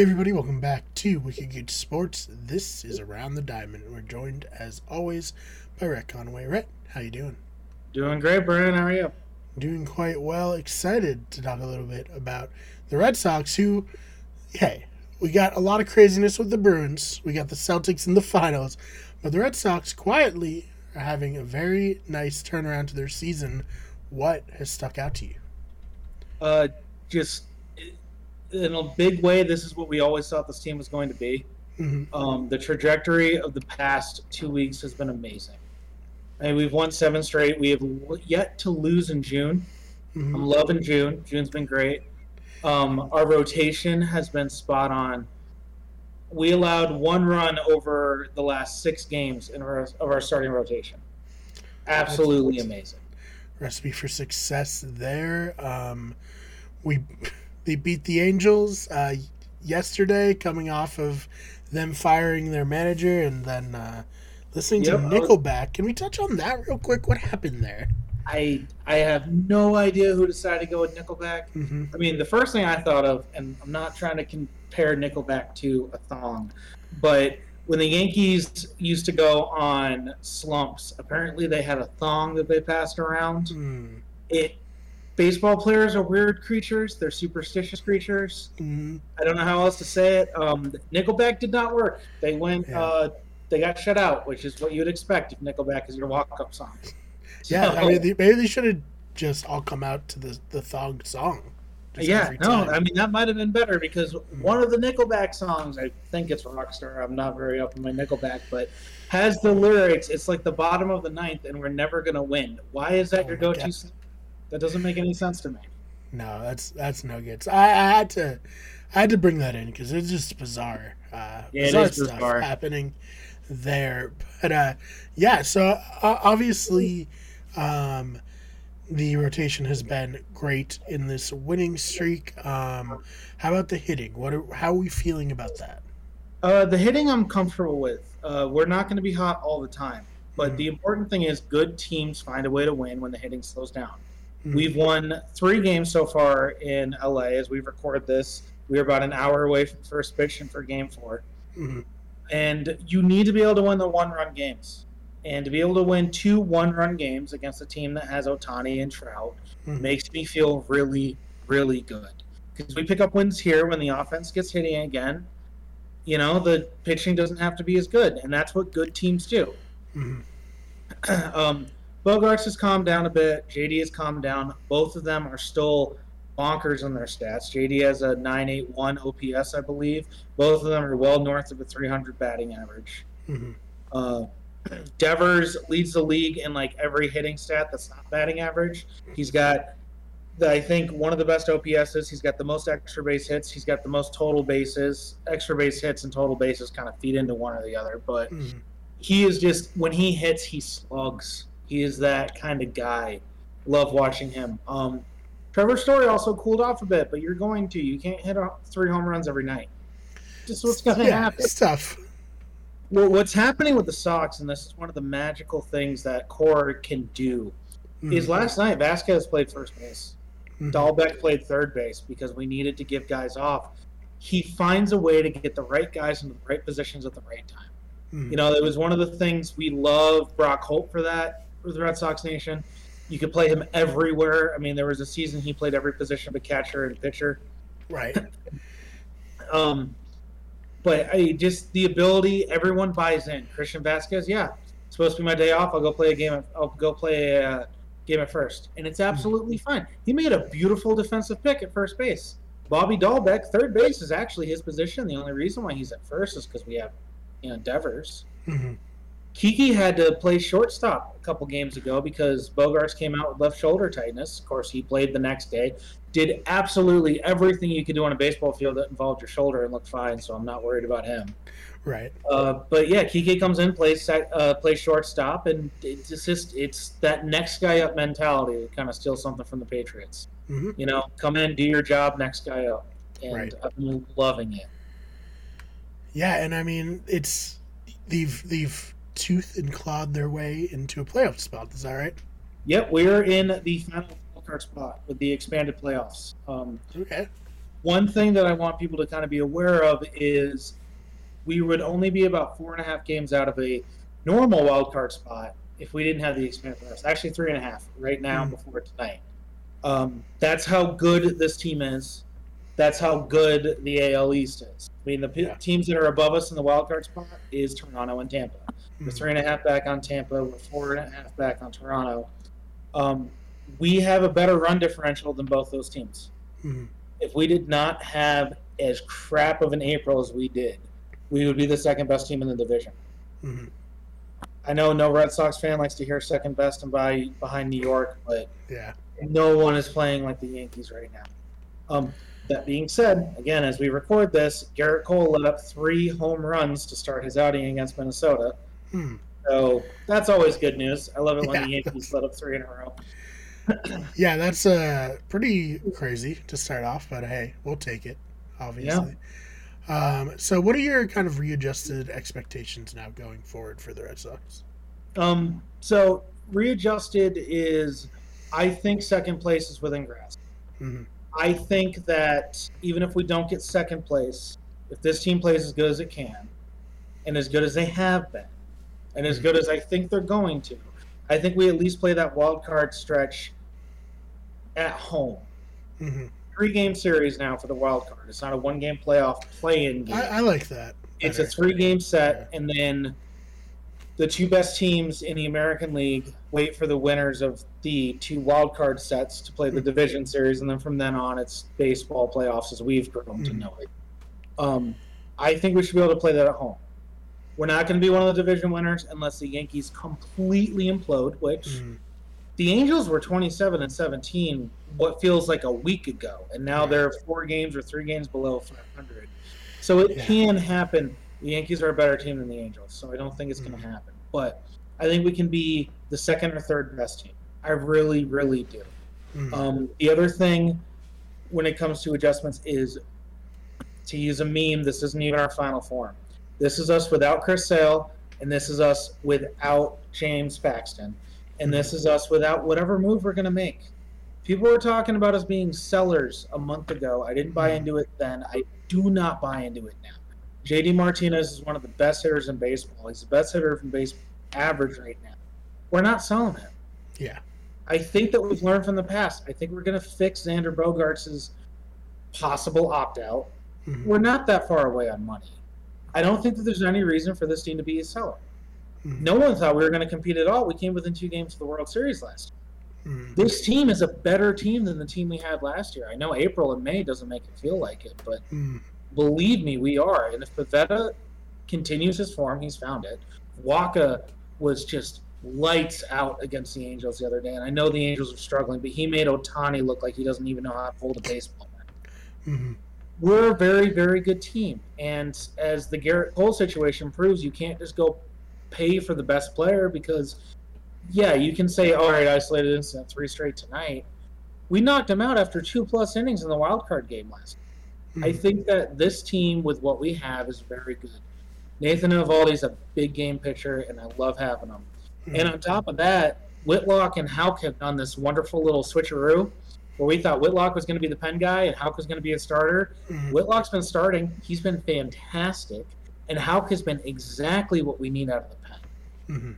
Hey everybody, welcome back to Wicked Good Sports. This is Around the Diamond. We're joined as always by Rhett Conway. Rhett, how you doing? Doing great, Brian. How are you? Doing quite well. Excited to talk a little bit about the Red Sox, who, hey, we got a lot of craziness with the Bruins. We got the Celtics in the finals, but the Red Sox quietly are having a very nice turnaround to their season. What has stuck out to you? Uh, just in a big way, this is what we always thought this team was going to be. Mm-hmm. Um, the trajectory of the past two weeks has been amazing. I mean, we've won seven straight. We have yet to lose in June. Mm-hmm. I'm loving June. June's been great. Um, our rotation has been spot on. We allowed one run over the last six games in our, of our starting rotation. Absolutely amazing. Recipe for success there. Um, we they beat the Angels uh, yesterday, coming off of them firing their manager and then uh, listening Yep, to Nickelback. Can we touch on that real quick? What happened there? I I have no idea who decided to go with Nickelback. Mm-hmm. I mean, the first thing I thought of, and I'm not trying to compare Nickelback to a thong, but when the Yankees used to go on slumps, apparently they had a thong that they passed around. Mm. It baseball players are weird creatures. They're superstitious creatures. hmm I don't know how else to say it. Um, Nickelback did not work. They went. Yeah. Uh, they got shut out, which is what you'd expect if Nickelback is your walk-up song. Yeah, I mean, they, maybe they should have just all come out to the the thong song. yeah, no, time. I mean that might have been better because one of the Nickelback songs, I think it's Rockstar. I'm not very up on my Nickelback, but has the lyrics. It's like the bottom of the ninth, and we're never gonna win. Why is that Oh your go-to? That doesn't make any sense to me. No, that's that's no good. So I, I had to I had to bring that in because it's just bizarre. Uh, Yeah, bizarre stuff bizarre. happening there. But uh, yeah, so uh, obviously um, the rotation has been great in this winning streak. Um, how about the hitting? What are, how are we feeling about that? Uh, the hitting, I'm comfortable with. Uh, we're not going to be hot all the time, but Mhm. the important thing is good teams find a way to win when the hitting slows down. Mhm. We've won three games so far in LA as we record this. We're about an hour away from first pitch and for game four. Mhm. and you need to be able to win the one run games. And to be able to win two one run games against a team that has Ohtani and Trout Mhm. makes me feel really, really good. Because we pick up wins here when the offense gets hitting again. You know, the pitching doesn't have to be as good, and that's what good teams do. Mhm. um, Bogaerts has calmed down a bit. JD has calmed down. Both of them are still bonkers on their stats. JD has a 981 OPS, I believe. Both of them are well north of a 300 batting average. Mhm. Uh, Devers leads the league in like every hitting stat that's not batting average. He's got, the, I think, one of the best OPSs. He's got the most extra base hits. He's got the most total bases. Extra base hits and total bases kind of feed into one or the other, but Mhm. he is just when he hits, he slugs. He is that kind of guy. Love watching him. Um, Trevor Story also cooled off a bit, but you're going to. You can't hit three home runs every night. Just what's going to yeah, happen. it's tough. Well, what's happening with the Sox, and this is one of the magical things that Cora can do, is Mhm. last night Vazquez played first base. Mhm. Dalbec played third base because we needed to give guys off. He finds a way to get the right guys into the right positions at the right time. Mhm. You know, it was one of the things we love Brock Holt for that for the Red Sox Nation. You could play him everywhere. I mean, there was a season he played every position but catcher and pitcher. right. Um, but I just the ability, everyone buys in. Christian Vazquez, yeah, it's supposed to be my day off. I'll go play a game. At, I'll go play a uh, game at first, and it's absolutely fine. He made a beautiful defensive pick at first base. Bobby Dalbec, third base, is actually his position. The only reason why he's at first is because we have, you know, Devers. Mhm. Kiki had to play shortstop a couple games ago because Bogaerts came out with left shoulder tightness. Of course, he played the next day. Did absolutely everything you could do on a baseball field that involved your shoulder and looked fine. So I'm not worried about him. Right. Uh, but yeah, Kiki comes in, plays uh, plays shortstop, and it's just it's that next guy up mentality that kind of steals something from the Patriots. Mhm. You know, come in, do your job, next guy up, and Right. I'm loving it. Yeah, and I mean it's they've they've tooth and clawed their way into a playoff spot. Is that right? Yep, we're in the final wild card spot with the expanded playoffs. Um, Okay. One thing that I want people to kind of be aware of is we would only be about four and a half games out of a normal wild card spot if we didn't have the expanded playoffs. Actually, three and a half right now Mm. before tonight. Um, that's how good this team is. That's how good the AL East is. I mean, the p- Yeah. teams that are above us in the wild card spot is Toronto and Tampa. We're Mhm. three and a half back on Tampa. We're four and a half back on Toronto. Um, we have a better run differential than both those teams. Mhm. If we did not have as crap of an April as we did, we would be the second best team in the division. Mhm. I know no Red Sox fan likes to hear second best and by behind New York, but Yeah. no one is playing like the Yankees right now. Um, that being said, again, as we record this, Gerrit Cole let up three home runs to start his outing against Minnesota. Hmm. So that's always good news. I love it when Yeah. the Yankees let up three in a row. Yeah, that's uh, pretty crazy to start off, but hey, we'll take it, obviously. Um, so, what are your kind of readjusted expectations now going forward for the Red Sox? Um, so readjusted is, I think second place is within grasp. Mhm. I think that even if we don't get second place, if this team plays as good as it can, and as good as they have been, and as good as I think they're going to, I think we at least play that wild card stretch at home. hmm Three game series now for the wild card. It's not a one game playoff play in game. I, I like that. It's a three game set, and then the two best teams in the American League wait for the winners of the two wild card sets to play the division series, and then from then on, it's baseball playoffs as we've grown to Mhm. know it. Um, I think we should be able to play that at home. We're not going to be one of the division winners unless the Yankees completely implode, which Mhm. the Angels were 27 and 17 what feels like a week ago, and now Right. they're four games or three games below 500. So it Yeah. can happen. The Yankees are a better team than the Angels, so I don't think it's going Mhm. to happen. But I think we can be the second or third best team. I really, really do. Mhm. Um, the other thing when it comes to adjustments is to use a meme, this isn't even our final form. This is us without Chris Sale, and this is us without James Paxton, and this is us without whatever move we're going to make. People were talking about us being sellers a month ago. I didn't buy into it then. I do not buy into it now. JD Martinez is one of the best hitters in baseball. He's the best hitter from base average right now. We're not selling him. Yeah. I think that we've learned from the past. I think we're going to fix Xander Bogaerts' possible opt out. Mhm. We're not that far away on money. I don't think that there's any reason for this team to be a seller. Mhm. No one thought we were going to compete at all. We came within two games of the World Series last year. Mhm. This team is a better team than the team we had last year. I know April and May doesn't make it feel like it, but Mhm. believe me, we are. And if Pivetta continues his form, he's found it. Wacha was just lights out against the Angels the other day, and I know the Angels are struggling, but he made Ohtani look like he doesn't even know how to hold a baseball. We're a very, very good team, and as the Gerrit Cole situation proves, you can't just go pay for the best player because, yeah, you can say, all right, isolated incident, three straight tonight. We knocked him out after two plus innings in the wild card game last. I Mhm. think that this team, with what we have, is very good. Nathan Eovaldi's a big game pitcher, and I love having him. And on top of that, Whitlock and Houck have done this wonderful little switcheroo where we thought Whitlock was going to be the pen guy and Houck was going to be a starter. Mhm. Whitlock's been starting. He's been fantastic. And Houck has been exactly what we need out of the pen.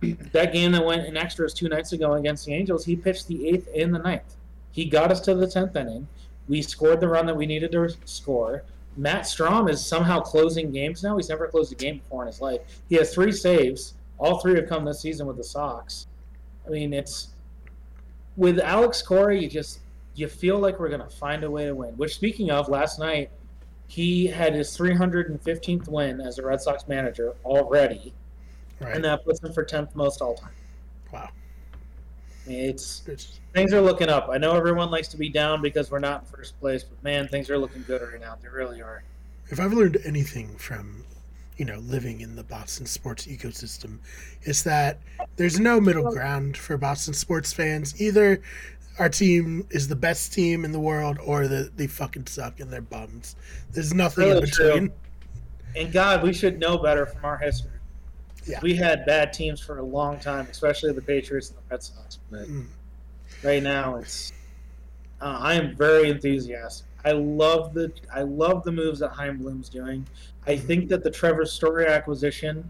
Mhm. That game that went in extras two nights ago against the Angels, he pitched the eighth and the ninth. He got us to the 10th inning. We scored the run that we needed to score. Matt Strahm is somehow closing games now. He's never closed a game before in his life. He has three saves. All three have come this season with the Sox. I mean, it's with Alex Cora, you just you feel like we're gonna find a way to win. Which, speaking of, last night he had his 315th win as a Red Sox manager already, Right. and that puts him for 10th most all time. wow. It's It's, things are looking up. I know everyone likes to be down because we're not in first place, but man, things are looking good right now. They really are. if I've learned anything from, you know, living in the Boston sports ecosystem, is that there's no middle ground for Boston sports fans. Either our team is the best team in the world, or the, they fucking suck and they're bums. There's nothing in Really true. between. And God, we should know better from our history. Yeah. We had bad teams for a long time, especially the Patriots and the Red Sox. But Mm. right now, it's uh, I am very enthusiastic. I love the I love the moves that Chaim Bloom's doing. I Mm-hmm. think that the Trevor Story acquisition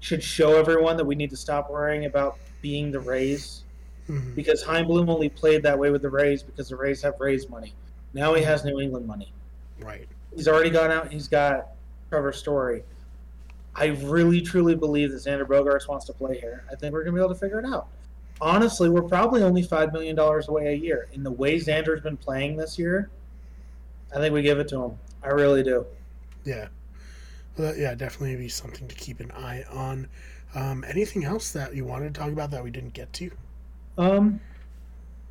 should show everyone that we need to stop worrying about being the Rays Mhm. because Heimblum only played that way with the Rays because the Rays have Rays money. Now he has New England money. Right. He's already gone out. and He's got Trevor Story. I really truly believe that Xander Bogaerts wants to play here. I think we're gonna be able to figure it out. Honestly, we're probably only five million dollars away a year. In the way Xander's been playing this year, I think we give it to him. I really do. Yeah. Well, yeah, definitely be something to keep an eye on. Um, anything else that you wanted to talk about that we didn't get to? Um.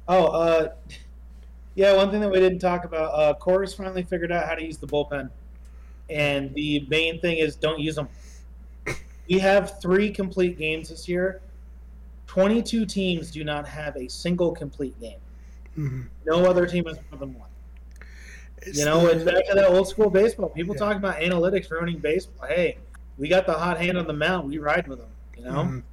Oh, uh, yeah. One thing that we didn't talk about. Uh, Cora's finally figured out how to use the bullpen, and the main thing is don't use them. We have three complete games this year. Twenty-two teams do not have a single complete game. Mm-hmm. No other team has more than one. It's You know, the- it's back to that old school baseball. People Yeah. talk about analytics ruining baseball. Hey, we got the hot hand on the mound. We ride with them. You know. Mhm.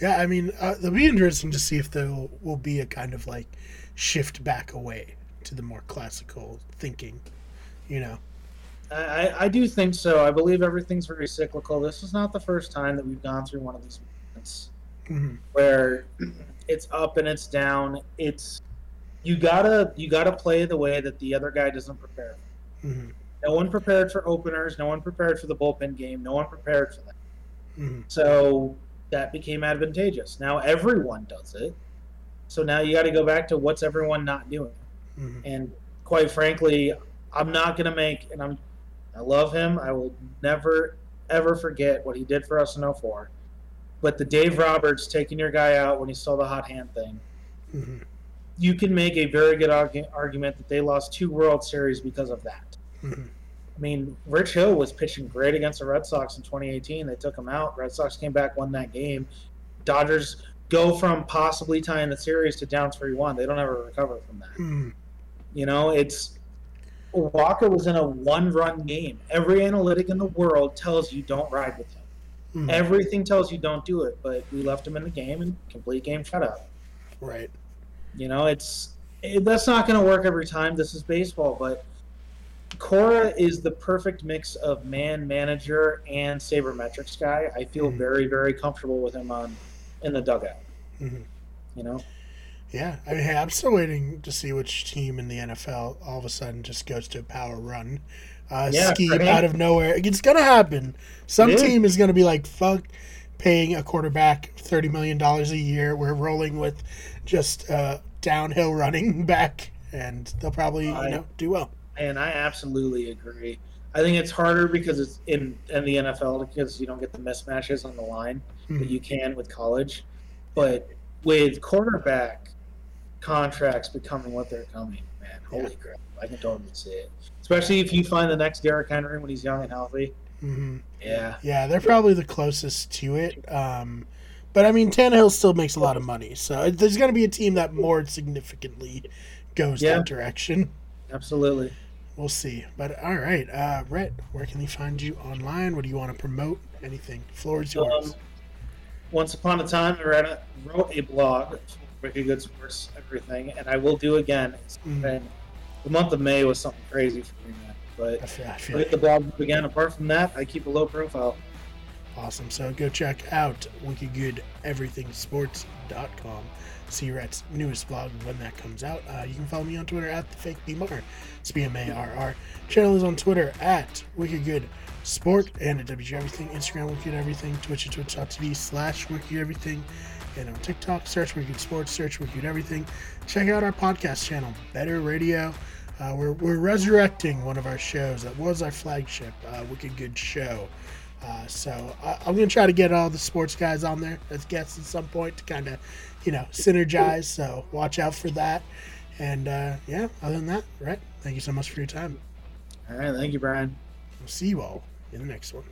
Yeah, I mean, uh, it'll be interesting to see if there will, will be a kind of like shift back away to the more classical thinking. You know. I, I- do think so. I believe everything's very cyclical. This is not the first time that we've gone through one of these moments hmm where it's up and it's down. It's you gotta you gotta play the way that the other guy doesn't prepare. hmm No one prepared for openers. No one prepared for the bullpen game. No one prepared for that. hmm So that became advantageous. Now everyone does it. So now you got to go back to what's everyone not doing. hmm And quite frankly, I'm not gonna make. And I'm, I love him. I will never ever forget what he did for us in 04. But the Dave Roberts taking your guy out when he stole the hot hand thing, hmm you can make a very good argu- argument that they lost two World Series because of that. hmm I mean, Rich Hill was pitching great against the Red Sox in 2018. They took him out. Red Sox came back, won that game. Dodgers go from possibly tying the series to down 3 1. They don't ever recover from that. hmm You know, it's Walker was in a one run game. Every analytic in the world tells you don't ride with him. hmm Everything tells you don't do it, but we left him in the game and complete game shutout. Right. You know, it's it, that's not going to work every time. This is baseball, but Cora is the perfect mix of man manager and sabermetrics guy. I feel Mhm. very very comfortable with him on in the dugout. hmm You know, Yeah, I mean, hey, I'm still waiting to see which team in the NFL all of a sudden just goes to a power run, uh, Yeah, scheme right. out of nowhere. It's gonna happen. Some is. team is gonna be like, "Fuck, paying a quarterback thirty million dollars a year. We're rolling with just uh, downhill running back, and they'll probably I- you know do well." and I absolutely agree. I think it's harder because it's in in the NFL because you don't get the mismatches on the line that Mhm. you can with college, but with quarterback contracts becoming what they're coming, man, holy crap! I can totally see it. Especially if you find the next Derrick Henry when he's young and healthy. Mhm. Yeah, Yeah, they're probably the closest to it. Um, but I mean, Tannehill still makes a lot of money, so there's going to be a team that more significantly goes Yeah. that direction. absolutely. We'll see. But all right, uh, Rhett, where can they find you online? What do you want to promote? Anything? Floor is yours. Um, once upon a time, I wrote a blog Wicked Good Sports Everything, and I will do again. Mm. the month of May was something crazy for me, man. But I feel, I I'll feel the blog up again. Apart from that, I keep a low profile. Awesome. So go check out wikigoodeverythingsports.com. See Rhett's newest vlog when that comes out. Uh, you can follow me on Twitter at the fake BMar. It's B M A R R. Channel is on Twitter at Wicked Sport and at WG Everything. Instagram Wicked Everything. Twitch at twitch.tv slash Wicked Everything. And on TikTok, search Wicked Sports, search Wicked Everything. Check out our podcast channel, Better Radio. Uh, we're, we're resurrecting one of our shows that was our flagship, uh, Wicked Good Show. Uh, so I, I'm going to try to get all the sports guys on there as guests at some point to kind of, you know, synergize. So watch out for that. And uh, yeah, other than that, right? thank you so much for your time. All right, thank you, Brian. We'll see you all in the next one.